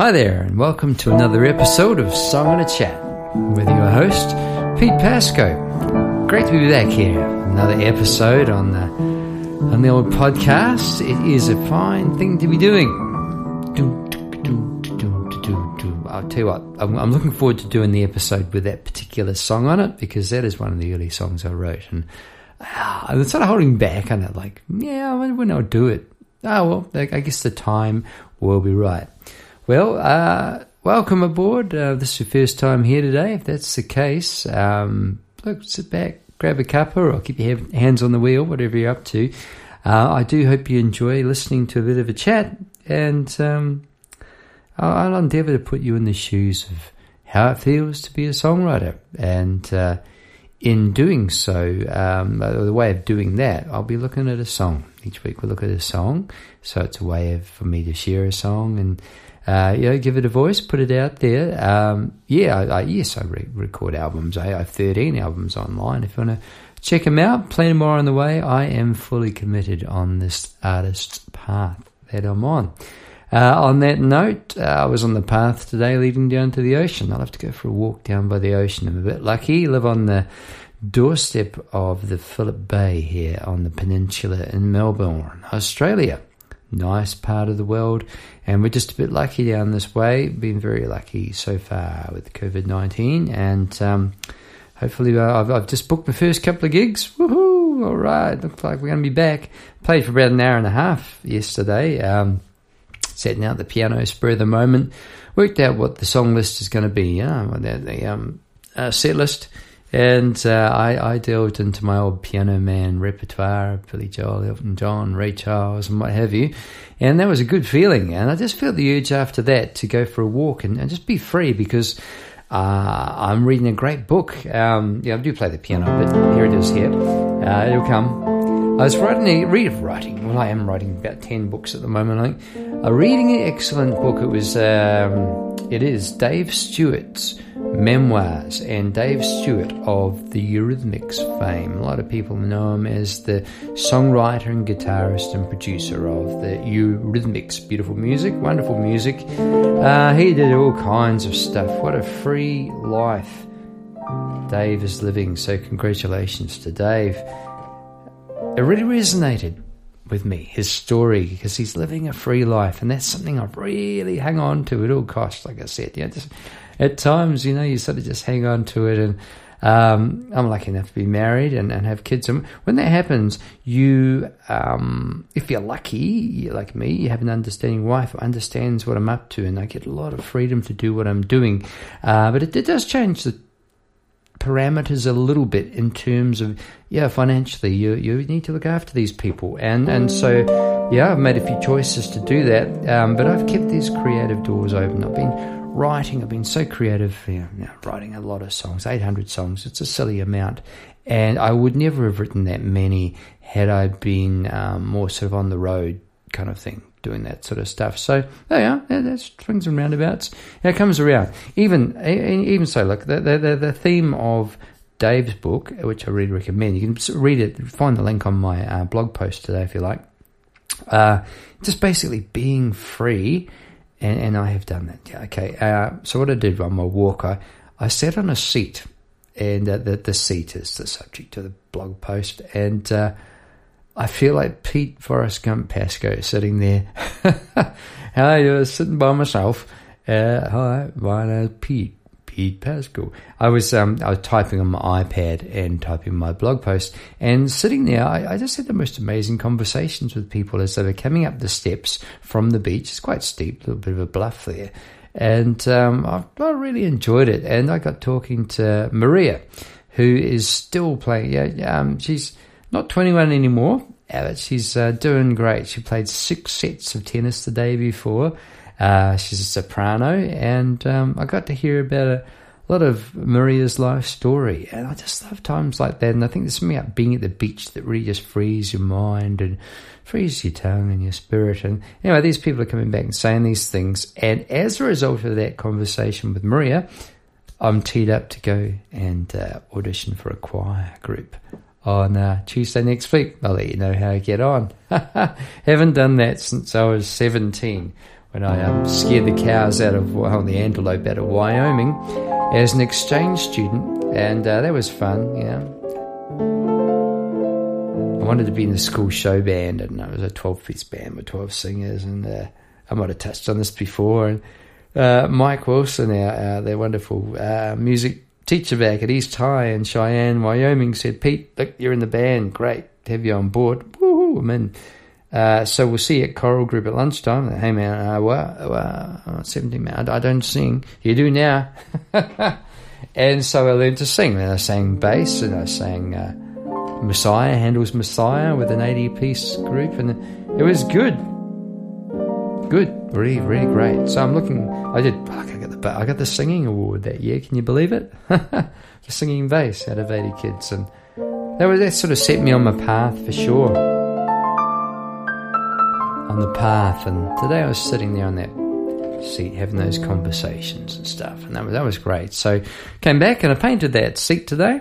Hi there, and welcome to another episode of Song and a Chat with your host, Pete Pascoe. Great to be back here. Another episode on the on the old podcast. It is a fine thing to be doing. I'll tell you what, I'm, I'm looking forward to doing the episode with that particular song on it because that is one of the early songs I wrote, and uh, I'm sort of holding back on it. Like, yeah, when I'll do it. Oh well, I guess the time will be right. Well, uh, welcome aboard. Uh, this is your first time here today. If that's the case, um, look, sit back, grab a cuppa, or keep your hands on the wheel, whatever you're up to. Uh, I do hope you enjoy listening to a bit of a chat, and um, I'll, endeavour to put you in the shoes of how it feels to be a songwriter. And uh, in doing so, um, the way of doing that, I'll be looking at a song. Each week we'll look at a song. So it's a way of, for me to share a song and uh, you know, give it a voice, put it out there. Um, yeah, I, I, yes, I re- record albums. I have 13 albums online. If you want to check them out, plenty more on the way. I am fully committed on this artist's path that I'm on. Uh, on that note, uh, I was on the path today leading down to the ocean. I'll have to go for a walk down by the ocean. I'm a bit lucky. live on the doorstep of the Phillip Bay here on the peninsula in Melbourne, Australia nice part of the world. And we're just a bit lucky down this way. Been very lucky so far with COVID 19. And um, hopefully, uh, I've, I've, just booked my first couple of gigs. Woohoo! All right. Looks like we're going to be back. Played for about an hour and a half yesterday. Um, setting out the piano spur of the moment. Worked out what the song list is going to be. Yeah, the, um, uh, set list and uh, I, I delved into my old piano man repertoire, Billy Joel, Elton John, Ray Charles, and what have you. And that was a good feeling. And I just felt the urge after that to go for a walk and, and just be free because uh, I'm reading a great book. Um, yeah, I do play the piano, but here it is here. Uh, it'll come. I was writing, a, read, writing, well, I am writing about 10 books at the moment. I think. Reading an excellent book. It was, um, it is Dave Stewart's memoirs, and Dave Stewart of the Eurythmics fame. A lot of people know him as the songwriter and guitarist and producer of the Eurythmics. Beautiful music, wonderful music. Uh, he did all kinds of stuff. What a free life Dave is living. So, congratulations to Dave. It really resonated with me, his story, because he's living a free life, and that's something I've really hung on to at all costs. Like I said, you know, just at times, you know, you sort of just hang on to it. And um, I'm lucky enough to be married and, and have kids. And when that happens, you, um, if you're lucky, like me, you have an understanding wife who understands what I'm up to, and I get a lot of freedom to do what I'm doing. Uh, but it, it does change the parameters a little bit in terms of yeah financially you you need to look after these people and and so yeah I've made a few choices to do that um, but I've kept these creative doors open I've been writing, I've been so creative, you know, writing a lot of songs, 800 songs. It's a silly amount. And I would never have written that many had I been um, more sort of on the road kind of thing, doing that sort of stuff. So there you are. That's swings and roundabouts. It comes around. Even even so, look, the, the, the theme of Dave's book, which I really recommend, you can read it, find the link on my uh, blog post today if you like. Uh, just basically being free and, and I have done that. Yeah, okay. Uh, so what I did on my walk, I, I sat on a seat, and uh, the the seat is the subject of the blog post, and uh, I feel like Pete Forrest Gump Pascoe sitting there. I was sitting by myself. Uh, hi, my name's Pete. Pete Pascoe. I was um, I was typing on my iPad and typing my blog post and sitting there. I, I, just had the most amazing conversations with people as they were coming up the steps from the beach. It's quite steep, a little bit of a bluff there, and um, I, I, really enjoyed it. And I got talking to Maria, who is still playing. Yeah, um, she's not 21 anymore, she's uh, doing great. She played six sets of tennis the day before. Uh, she's a soprano, and um, I got to hear about a lot of Maria's life story, and I just love times like that. And I think there's something about being at the beach that really just frees your mind and frees your tongue and your spirit. And anyway, these people are coming back and saying these things, and as a result of that conversation with Maria, I'm teed up to go and uh, audition for a choir group on uh, Tuesday next week. I'll let you know how I get on. Haven't done that since I was 17 when I um, scared the cows out of well, the antelope out of Wyoming as an exchange student, and uh, that was fun. Know, I wanted to be in the school show band, and it was a twelve-piece band with twelve singers, and uh, I might have touched on this before. And uh, Mike Wilson, our, our their wonderful uh, music teacher back at East High in Cheyenne, Wyoming, said, "Pete, look, you're in the band. Great, to have you on board. Woo! I'm in." Uh, so we'll see you at Choral Group at lunchtime. Hey man, uh, well, uh, 17 man, I, I, don't sing. You do now. and so I learned to sing. And I sang bass and I sang uh, Messiah, Handel's Messiah with an 80 piece group. And it was good. Good. Really, really great. So I'm looking, I did, I got the, I got the singing award that year. Can you believe it? the singing bass out of 80 kids. And that, was, that sort of set me on my path for sure on the path. And today I was sitting there on that seat having those conversations and stuff, and that was, that was great. So came back and I painted that seat today.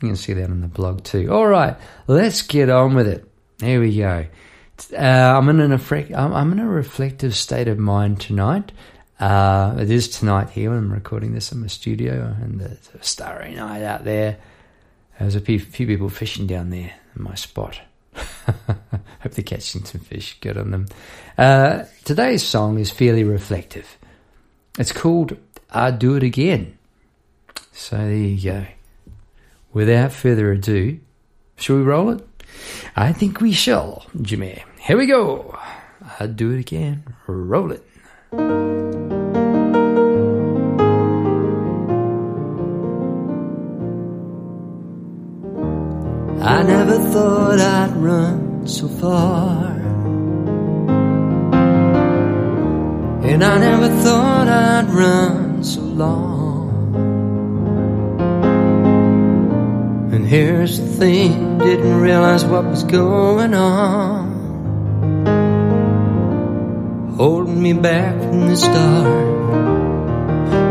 You can see that on the blog too. All right, let's get on with it. Here we go. Uh, I'm in an I'm in a reflective state of mind tonight. Uh, it is tonight here when I'm recording this in my studio, and it's a starry night out there. There's a few people fishing down there in my spot. Hope they're catching some fish. Good on them. Uh, today's song is fairly reflective. It's called I'd Do It Again. So there you go. Without further ado, shall we roll it? I think we shall, Jimmy. Here we go. I'd do it again. Roll it. Thought I'd run so far. And I never thought I'd run so long. And here's the thing, didn't realize what was going on. Holding me back from the start.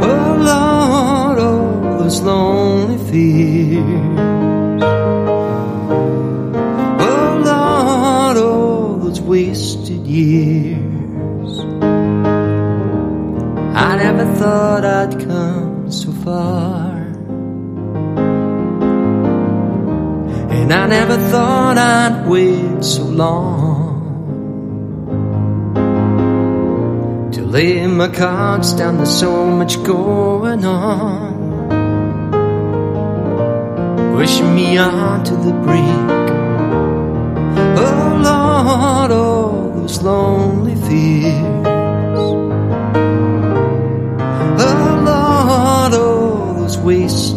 Oh Lord, oh, those lonely fears. Wasted years. I never thought I'd come so far. And I never thought I'd wait so long to lay my cards down. There's so much going on, pushing me on to the brink. Oh Lord, all those lonely fears. Oh Lord, all those wasted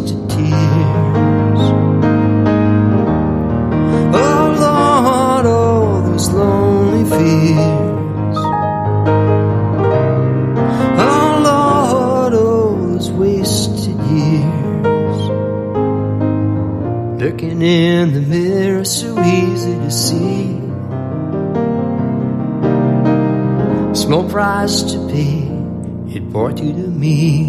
brought you to me.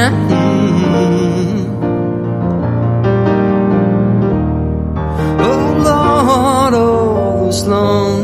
fears.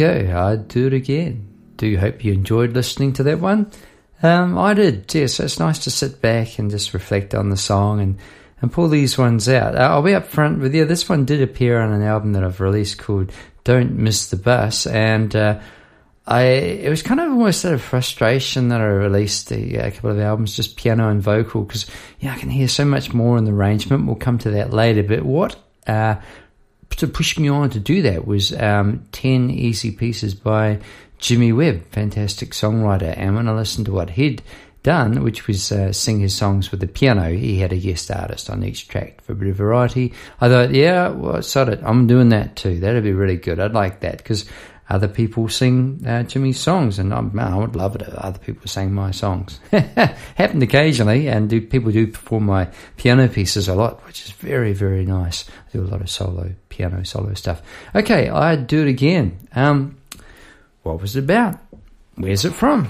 Go. I'd do it again. Do hope you enjoyed listening to that one. Um, I did, yes. it's nice to sit back and just reflect on the song and, and pull these ones out. Uh, I'll be upfront with you. This one did appear on an album that I've released called Don't Miss the Bus, and uh, I it was kind of almost out of frustration that I released a, a couple of albums, just piano and vocal, because yeah, I can hear so much more in the arrangement. We'll come to that later. But what uh, to push me on to do that was um, 10 easy pieces by Jimmy Webb, fantastic songwriter. And when I listened to what he'd done, which was uh, sing his songs with the piano, he had a guest artist on each track for a bit of variety. I thought, yeah, well, sod it, I'm doing that too. That'd be really good. I'd like that because other people sing uh, Jimmy's songs, and I, man, I would love it if other people sang my songs. Happened occasionally, and do, people do perform my piano pieces a lot, which is very, very nice. I do a lot of solo piano solo stuff. Okay, I'd do it again. Um, what was it about? Where's it from?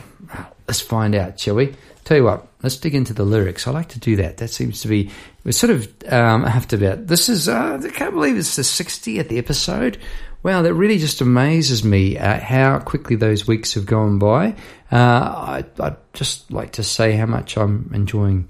Let's find out, shall we? Tell you what, let's dig into the lyrics. I like to do that. That seems to be we're sort of um, after about. This is uh, I can't believe it's the 60th episode. Wow, that really just amazes me at how quickly those weeks have gone by. Uh, I, would just like to say how much I'm enjoying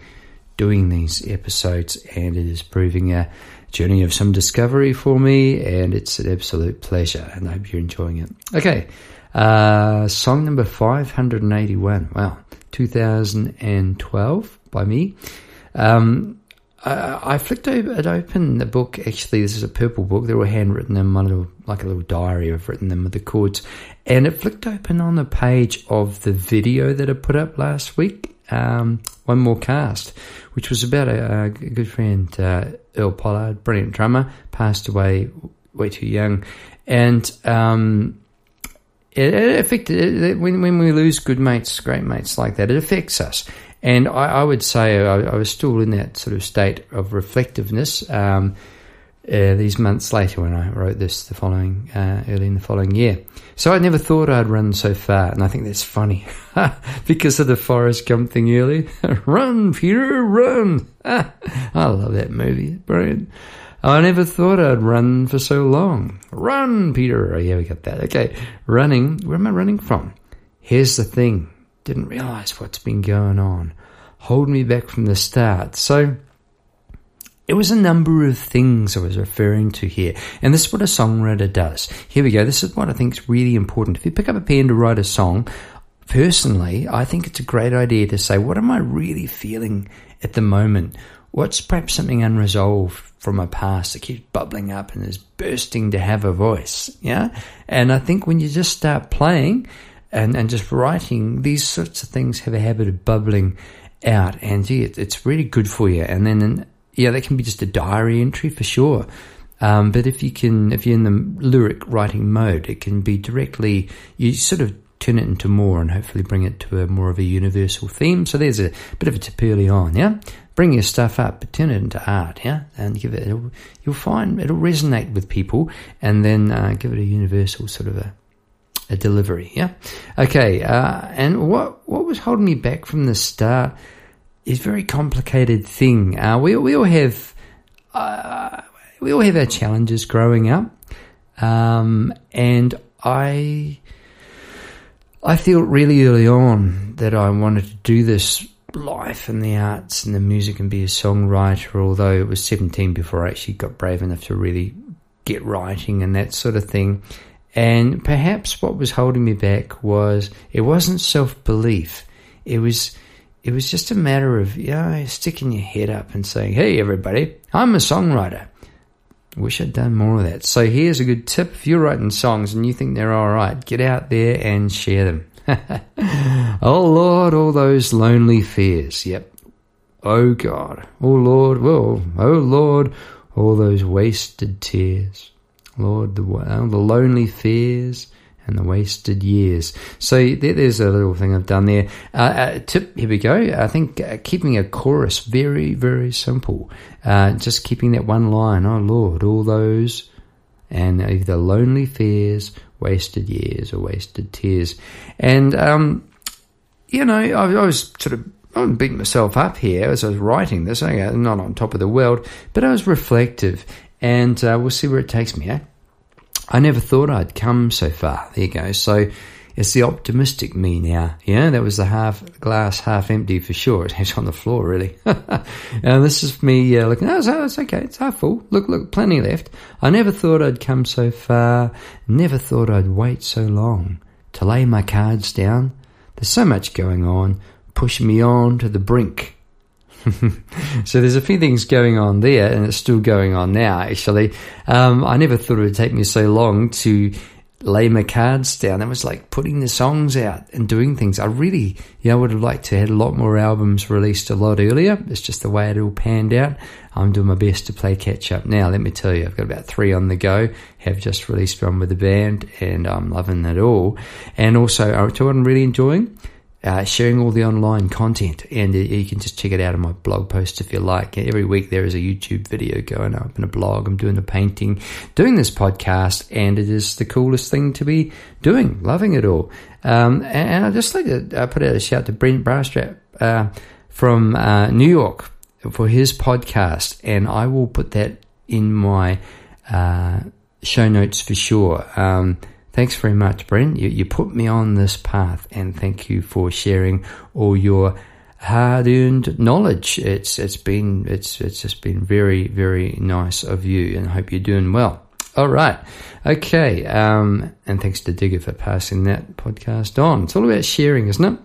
doing these episodes, and it is proving a journey of some discovery for me, and it's an absolute pleasure, and I hope you're enjoying it. Okay, uh, song number 581. Wow, 2012 by me. Um, I, flicked it open the book. Actually, this is a purple book. They were handwritten in my little, like a little diary. I've written them with the chords, and it flicked open on the page of the video that I put up last week. Um, one more cast, which was about a, a good friend, uh, Earl Pollard, brilliant drummer, passed away way too young, and um, it, it affected it, when when we lose good mates, great mates like that. It affects us. And I, I would say I, I, was still in that sort of state of reflectiveness um, uh, these months later when I wrote this the following uh, early in the following year. So I never thought I'd run so far, and I think that's funny because of the Forrest Gump thing earlier. run, Peter, run! I love that movie, brilliant. I never thought I'd run for so long. Run, Peter! Oh, yeah, we got that. Okay, running. Where am I running from? Here's the thing didn't realize what's been going on, holding me back from the start. So it was a number of things I was referring to here. And this is what a songwriter does. Here we go. This is what I think is really important. If you pick up a pen to write a song, personally, I think it's a great idea to say, what am I really feeling at the moment? What's perhaps something unresolved from my past that keeps bubbling up and is bursting to have a voice? Yeah. And I think when you just start playing, and, and just writing, these sorts of things have a habit of bubbling out. And gee, it, it's really good for you. And then, yeah, that can be just a diary entry for sure. Um, but if you can, if you're in the lyric writing mode, it can be directly, you sort of turn it into more and hopefully bring it to a more of a universal theme. So there's a bit of a tip early on, yeah? Bring your stuff up, but turn it into art, yeah? And give it, you'll find it'll resonate with people and then uh, give it a universal sort of a, a delivery. Yeah. Okay. Uh, and what what was holding me back from the start is very complicated thing. Uh, we we all have uh, we all have our challenges growing up, um, and I I felt really early on that I wanted to do this life and the arts and the music and be a songwriter. Although it was seventeen before I actually got brave enough to really get writing and that sort of thing. And perhaps what was holding me back was it wasn't self belief. It was it was just a matter of you know, sticking your head up and saying, Hey everybody, I'm a songwriter. Wish I'd done more of that. So here's a good tip. If you're writing songs and you think they're alright, get out there and share them. oh Lord, all those lonely fears. Yep. Oh God. Oh Lord, well, oh Lord, all those wasted tears. Lord, the, uh, the lonely fears and the wasted years. So there, there's a little thing I've done there. Uh, uh, tip, here we go. I think uh, keeping a chorus very, very simple. Uh, just keeping that one line. Oh Lord, all those and either lonely fears, wasted years, or wasted tears. And um, you know, I, I was sort of I was beating myself up here as I was writing this. I'm not on top of the world, but I was reflective, and uh, we'll see where it takes me. Eh? I never thought I'd come so far. There you go. So it's the optimistic me now. Yeah, that was the half glass half empty for sure. It's on the floor really. and this is me uh, looking. Oh, it's, it's okay. It's half full. Look, look, plenty left. I never thought I'd come so far. Never thought I'd wait so long to lay my cards down. There's so much going on, pushing me on to the brink. so there's a few things going on there, and it's still going on now. Actually, um, I never thought it would take me so long to lay my cards down. It was like putting the songs out and doing things. I really, you know, would have liked to have had a lot more albums released a lot earlier. It's just the way it all panned out. I'm doing my best to play catch up now. Let me tell you, I've got about three on the go. Have just released one with the band, and I'm loving it all. And also, uh, what I'm really enjoying uh, sharing all the online content. And uh, you can just check it out in my blog post if you like. Every week there is a YouTube video going up and a blog. I'm doing the painting, doing this podcast, and it is the coolest thing to be doing. Loving it all. Um, and I'd just like to uh, put out a shout to Brent Brastrap uh, from uh, New York for his podcast. And I will put that in my uh, show notes for sure. Um, Thanks very much, Brent. You, you put me on this path, and thank you for sharing all your hard-earned knowledge. It's it's been it's it's just been very very nice of you, and I hope you're doing well. All right, okay, um, and thanks to Digger for passing that podcast on. It's all about sharing, isn't it?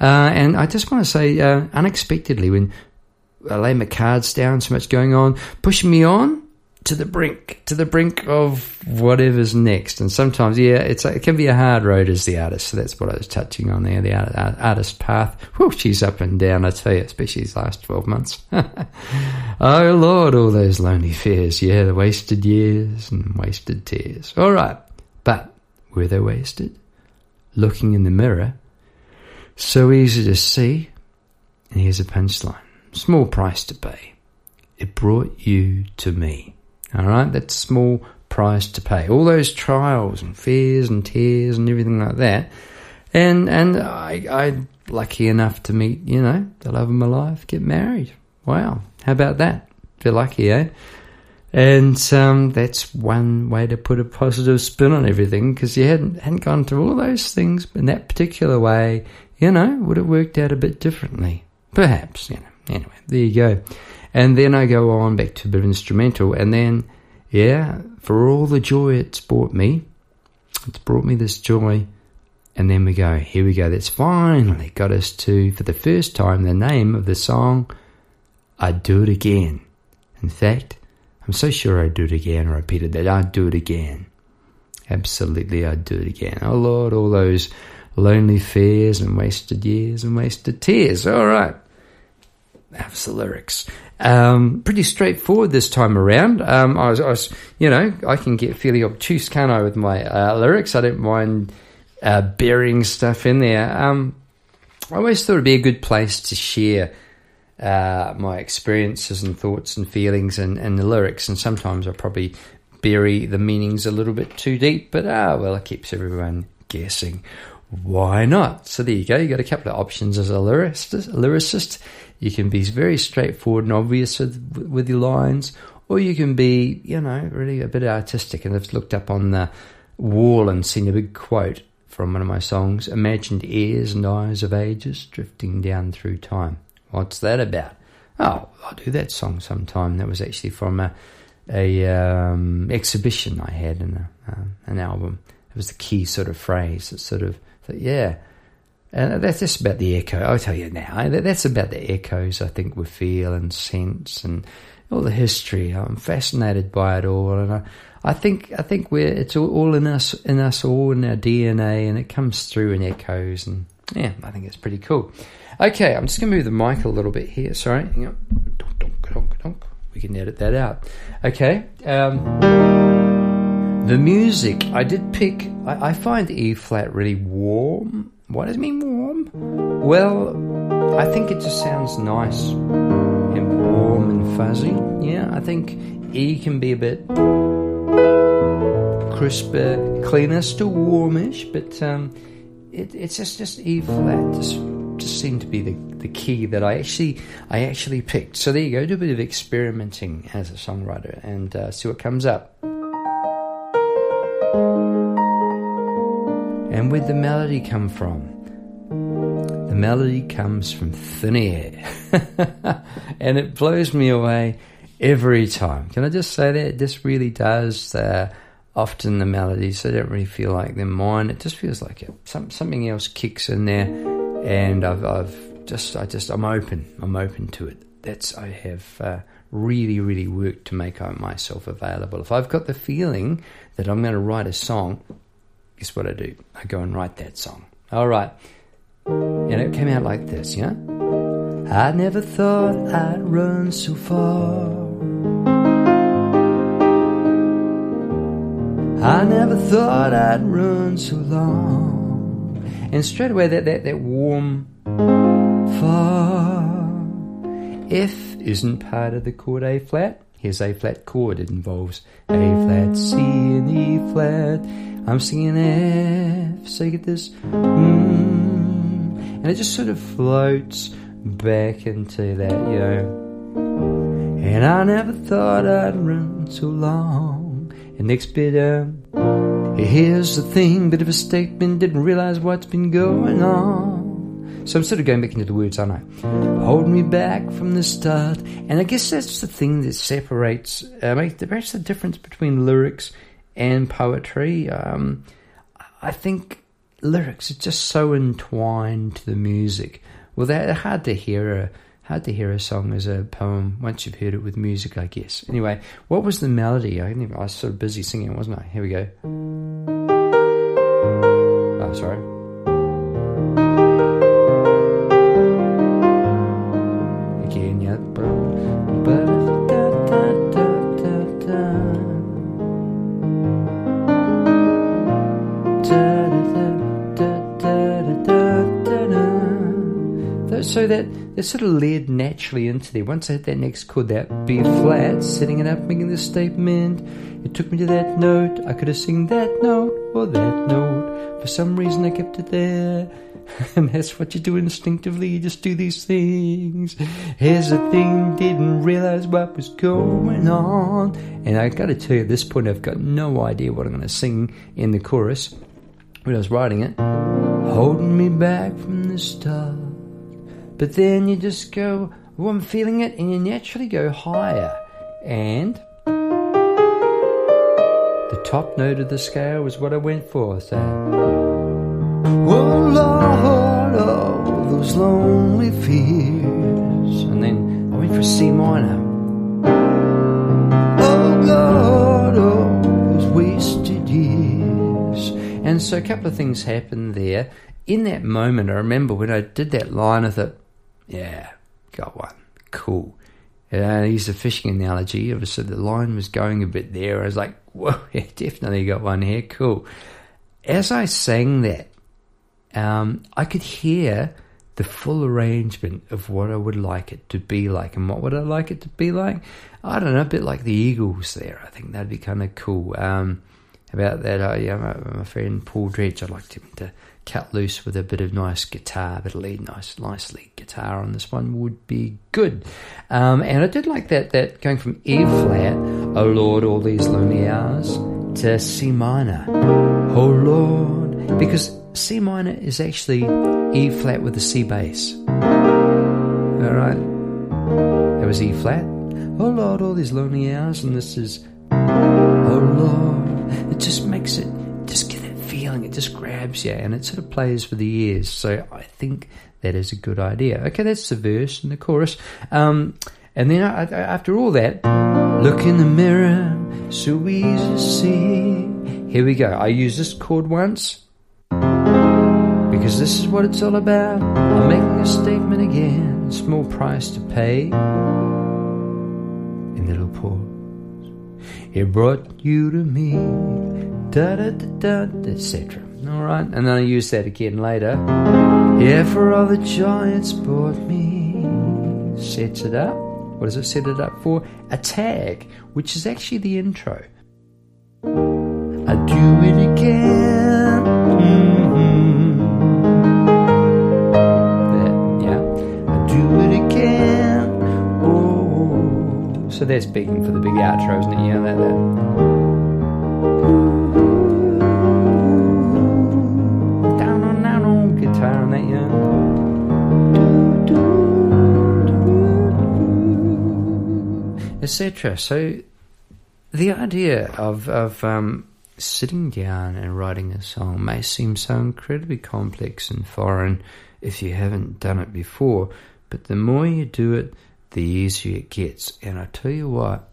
Uh, and I just want to say, uh, unexpectedly, when I lay my cards down, so much going on, pushing me on to the brink, to the brink of whatever's next. And sometimes, yeah, it's it can be a hard road as the artist. So that's what I was touching on there, the art, artist path. Whew, she's up and down, I tell you, especially these last 12 months. oh, Lord, all those lonely fears. Yeah, the wasted years and wasted tears. All right. But were they wasted? Looking in the mirror, so easy to see. And here's a punchline. Small price to pay. It brought you to me. All right, that's small price to pay. All those trials and fears and tears and everything like that. And and I I lucky enough to meet you know the love of my life, get married. Wow, how about that? Feel lucky, eh? And um, that's one way to put a positive spin on everything because you hadn't hadn't gone through all those things in that particular way. You know, would have worked out a bit differently, perhaps. You know. Anyway, there you go. And then I go on back to a bit of instrumental, and then, yeah, for all the joy it's brought me, it's brought me this joy. And then we go, here we go, that's finally got us to, for the first time, the name of the song, I'd Do It Again. In fact, I'm so sure I'd do it again, I repeated that, I'd do it again. Absolutely, I'd do it again. Oh Lord, all those lonely fears and wasted years and wasted tears. All right. The lyrics. Um, pretty straightforward this time around. Um, I, was, I, was, you know, I can get fairly obtuse, can't I, with my uh, lyrics? I don't mind uh, burying stuff in there. Um, I always thought it'd be a good place to share uh, my experiences and thoughts and feelings and, and the lyrics. And sometimes I probably bury the meanings a little bit too deep, but ah, well, it keeps everyone guessing. Why not? So there you go. You got a couple of options as a lyricist. Lyricist you can be very straightforward and obvious with, with your lines, or you can be, you know, really a bit artistic. And I've looked up on the wall and seen a big quote from one of my songs Imagined ears and eyes of ages drifting down through time. What's that about? Oh, I'll do that song sometime. That was actually from a, a um, exhibition I had in a, um, an album. It was the key sort of phrase. It's sort of, yeah, and that's just about the echo. I'll tell you now. That's about the echoes I think we feel and sense and all the history. I'm fascinated by it all, and I, I think I think we're it's all in us, in us all, in our DNA, and it comes through in echoes. And yeah, I think it's pretty cool. Okay, I'm just gonna move the mic a little bit here. Sorry, we can edit that out. Okay. Um, the music I did pick. I, I find E flat really warm what does it mean warm? Well, I think it just sounds nice and warm and fuzzy. Yeah, I think E can be a bit crisper, cleaner, still warmish, but um, it, it's just just E flat. Just, just seemed to be the, the key that I actually I actually picked. So there you go. Do a bit of experimenting as a songwriter and uh, see what comes up. And where'd the melody come from? The melody comes from thin air. and it blows me away every time. Can I just say that? This really does. Uh, often the melodies, they don't really feel like they're mine. It just feels like it. Some, something else kicks in there. And I've, I've just, I just, I'm open. I'm open to it. That's, I have uh, really, really worked to make myself available. If I've got the feeling that I'm going to write a song, guess what I do? I go and write that song. All right. And it came out like this, you know? I never thought I'd run so far. I never thought I'd run so long. And straight away, that, that, that warm far. F isn't part of the chord A flat. Here's A flat chord. It involves A flat, C, and E flat. I'm singing F, so you get this, mm, and it just sort of floats back into that, you know. And I never thought I'd run so long. And next bit, um, here's the thing, bit of a statement, didn't realize what's been going on. So I'm sort of going back into the words, aren't I? Hold me back from the start. And I guess that's the thing that separates, uh, perhaps the difference between lyrics and poetry. Um, I think lyrics are just so entwined to the music. Well, they're hard to hear a hard to hear a song as a poem once you've heard it with music, I guess. Anyway, what was the melody? I, I was sort of busy singing, wasn't I? Here we go. Oh, sorry. So that it sort of led naturally into there. Once I hit that next chord, that B flat, setting it up, making the statement, it took me to that note. I could have sung that note or that note. For some reason, I kept it there. and that's what you do instinctively. You just do these things. Here's the thing, didn't realize what was going on. And I got to tell you, at this point, I've got no idea what I'm going to sing in the chorus. When I was writing it, holding me back from the start. But then you just go, oh, I'm feeling it, and you naturally go higher. And the top note of the scale was what I went for. So, oh Lord, oh, those lonely fears. And then I went for C minor. Oh Lord, oh, those wasted years. And so a couple of things happened there. In that moment, I remember when I did that line, I thought, yeah, got one. Cool. And I used a fishing analogy. Obviously, the line was going a bit there. I was like, whoa, yeah, definitely got one here. Cool. As I sang that, um, I could hear the full arrangement of what I would like it to be like. And what would I like it to be like? I don't know, a bit like the Eagles there. I think that'd be kind of cool. Um, about that, I, yeah, my, my friend Paul Dredge, I'd like him to cut loose with a bit of nice guitar, a bit of lead, nice, nice lead guitar on this one would be good. Um, and I did like that, that going from E flat, oh Lord, all these lonely hours, to C minor, oh Lord, because C minor is actually E flat with a C bass. All right, that was E flat. Oh Lord, all these lonely hours, and this is, oh Lord. It just makes it it just grabs you and it sort of plays for the ears. So I think that is a good idea. Okay, that's the verse and the chorus. Um, and then I, I, after all that, look in the mirror, so easy to see. Here we go. I used this chord once because this is what it's all about. I'm making a statement again, small price to pay. In little pause, it brought you to me da da da da, etc. All right, and then I use that again later. Yeah, for all the joy it's brought me, sets it up. What does it set it up for? A tag, which is actually the intro. I do it again. Mm-hmm. That, yeah, I do it again. Oh, so that's begging for the big outro, isn't it? Yeah, that. that. Etc. So the idea of of um, sitting down and writing a song may seem so incredibly complex and foreign if you haven't done it before, but the more you do it, the easier it gets. And I tell you what,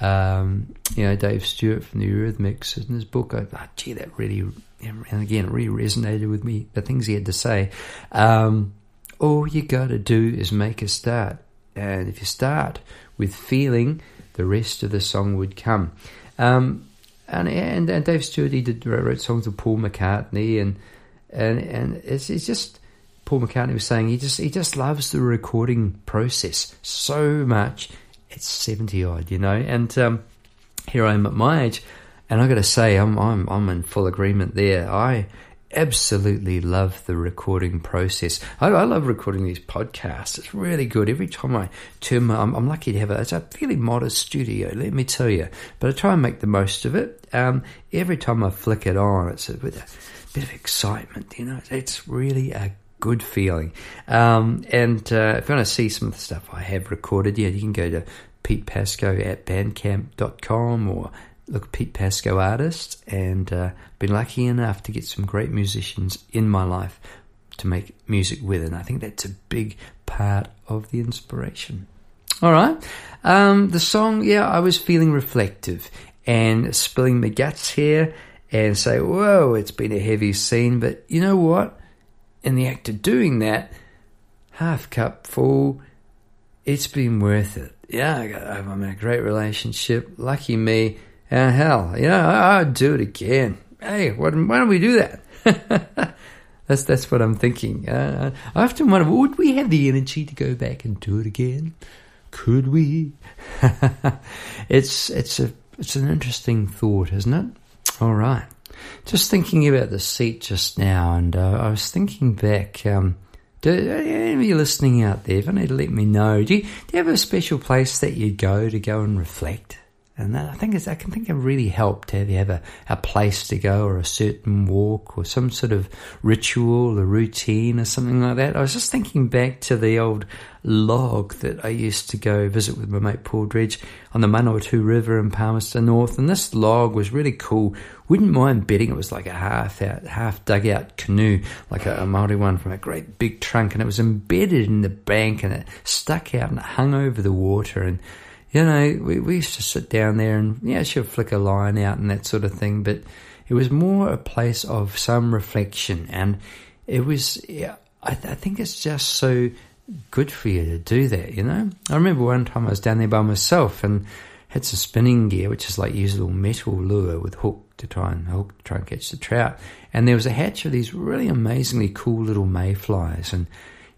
um, you know, Dave Stewart from the Eurythmics in his book, I, oh, gee, that really, and again, really resonated with me, the things he had to say. Um, all you got to do is make a start. And if you start with feeling, the rest of the song would come. Um, and, and and Dave Stewart he did wrote songs with Paul McCartney and and and it's, it's just Paul McCartney was saying he just he just loves the recording process so much. It's seventy odd, you know, and um, here I am at my age, and I got to say I'm I'm I'm in full agreement there. I absolutely love the recording process. I, I, love recording these podcasts. It's really good. Every time I turn my, I'm, I'm, lucky to have a, it's a fairly modest studio, let me tell you. But I try and make the most of it. Um, every time I flick it on, it's a, with a bit of excitement, you know. It's really a good feeling. Um, and uh, if you want to see some of the stuff I have recorded, yeah, you can go to Pete Pascoe at bandcamp.com or look Pete Pascoe artist and uh, been lucky enough to get some great musicians in my life to make music with and I think that's a big part of the inspiration. All right. Um, the song, yeah, I was feeling reflective and spilling my guts here and say, whoa, it's been a heavy scene. But you know what? In the act of doing that, half cup full, it's been worth it. Yeah, I'm in a great relationship. Lucky me. And hell, you know, I, would do it again. Hey, why, why don't we do that? that's that's what I'm thinking. Uh, I often wonder, would we have the energy to go back and do it again? Could we? it's it's a it's an interesting thought, isn't it? All right. Just thinking about the seat just now, and uh, I was thinking back. Um, do any of you listening out there, if you need to let me know, do you, do you have a special place that you go to go and reflect? And I think it's, I can think it really helped to have you have a, a place to go or a certain walk or some sort of ritual or routine or something like that. I was just thinking back to the old log that I used to go visit with my mate Paul Dredge on the Manawatu River in Palmerston North. And this log was really cool. Wouldn't mind betting it was like a half out, half dug out canoe, like a, a Maori one from a great big trunk. And it was embedded in the bank and it stuck out and it hung over the water. And you know, we, we used to sit down there and, yeah, she'll flick a line out and that sort of thing, but it was more a place of some reflection. And it was, yeah, I, th- I think it's just so good for you to do that, you know? I remember one time I was down there by myself and had some spinning gear, which is like use a little metal lure with hook to try and hook to try and catch the trout. And there was a hatch of these really amazingly cool little mayflies and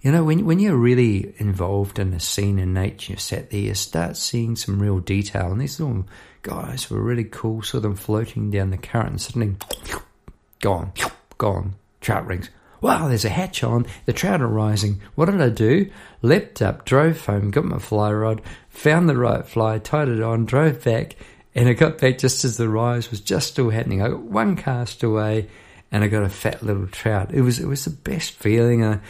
you know, when when you're really involved in a scene in nature, you sat there, you start seeing some real detail. And these little guys were really cool. Saw them floating down the current and suddenly gone, gone. Trout rings. Wow, there's a hatch on. The trout are rising. What did I do? Leapt up, drove home, got my fly rod, found the right fly, tied it on, drove back, and I got back just as the rise was just still happening. I got one cast away, and I got a fat little trout. It was it was the best feeling. I,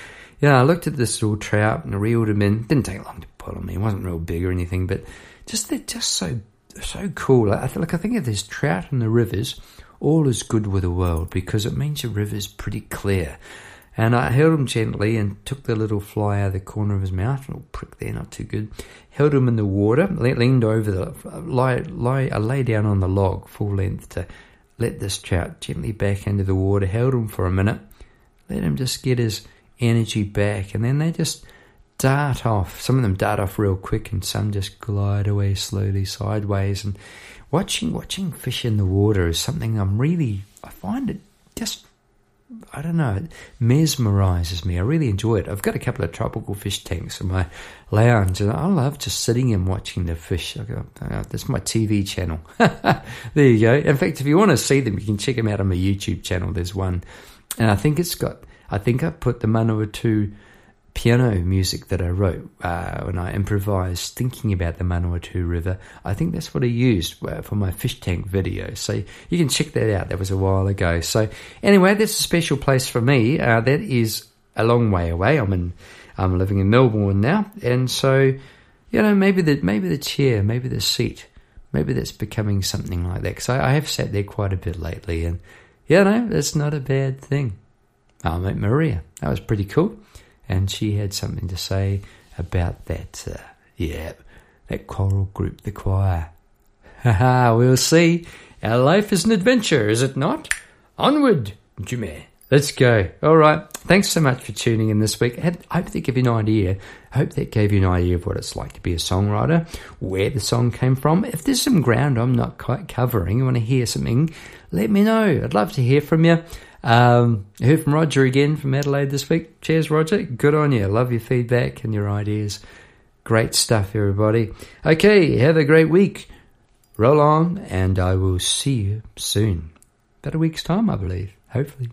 yeah, I looked at this little trout and I reeled him in. Didn't take long to put him in. He wasn't real big or anything, but just they're just so so cool. I like I think if there's trout in the rivers, all is good with the world because it means the river's pretty clear. And I held him gently and took the little fly out of the corner of his mouth, a little prick there, not too good. Held him in the water, leaned over the, lie, lie, I lay down on the log full length to let this trout gently back into the water, held him for a minute, let him just get his energy back, and then they just dart off. Some of them dart off real quick, and some just glide away slowly sideways. And watching watching fish in the water is something I'm really I find it just I don't know, it mesmerizes me. I really enjoy it. I've got a couple of tropical fish tanks in my lounge, and I love just sitting and watching the fish. I go, oh, that's my TV channel. there you go. In fact, if you want to see them, you can check them out on my YouTube channel. There's one, and I think it's got I think I put the Manawatu piano music that I wrote uh, when I improvised thinking about the Manawatu River. I think that's what I used uh, for my fish tank video. So you can check that out. That was a while ago. So anyway, that's a special place for me. Uh, that is a long way away. I'm in, I'm living in Melbourne now, and so you know, maybe the maybe the chair, maybe the seat, maybe that's becoming something like that. Because I, I, have sat there quite a bit lately, and you know, that's not a bad thing. I met Maria. That was pretty cool, and she had something to say about that. Uh, yeah, that choral group, the choir. Haha, we'll see. Our life is an adventure, is it not? Onward, Jimmy. Let's go. All right. Thanks so much for tuning in this week. I hope that gave you an idea. I hope that gave you an idea of what it's like to be a songwriter, where the song came from. If there's some ground I'm not quite covering, you want to hear something, let me know. I'd love to hear from you. Um, I heard from Roger again from Adelaide this week. Cheers, Roger. Good on you. Love your feedback and your ideas. Great stuff, everybody. Okay, have a great week. Roll on, and I will see you soon. About a week's time, I believe. Hopefully.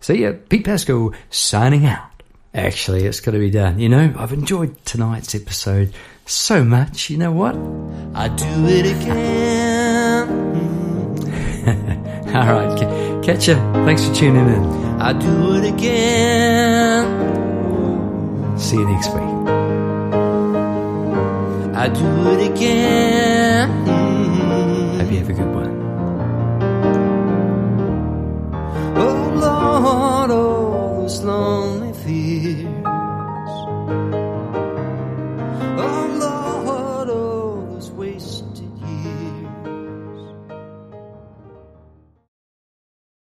See ya. Pete Pascoe signing out. Actually, it's got to be done. You know, I've enjoyed tonight's episode so much. You know what? I do it again. All right. Catch you. Thanks for tuning in. I do it again. See you next week. I do it again. Hope you have a good one. Oh Lord, oh, all those long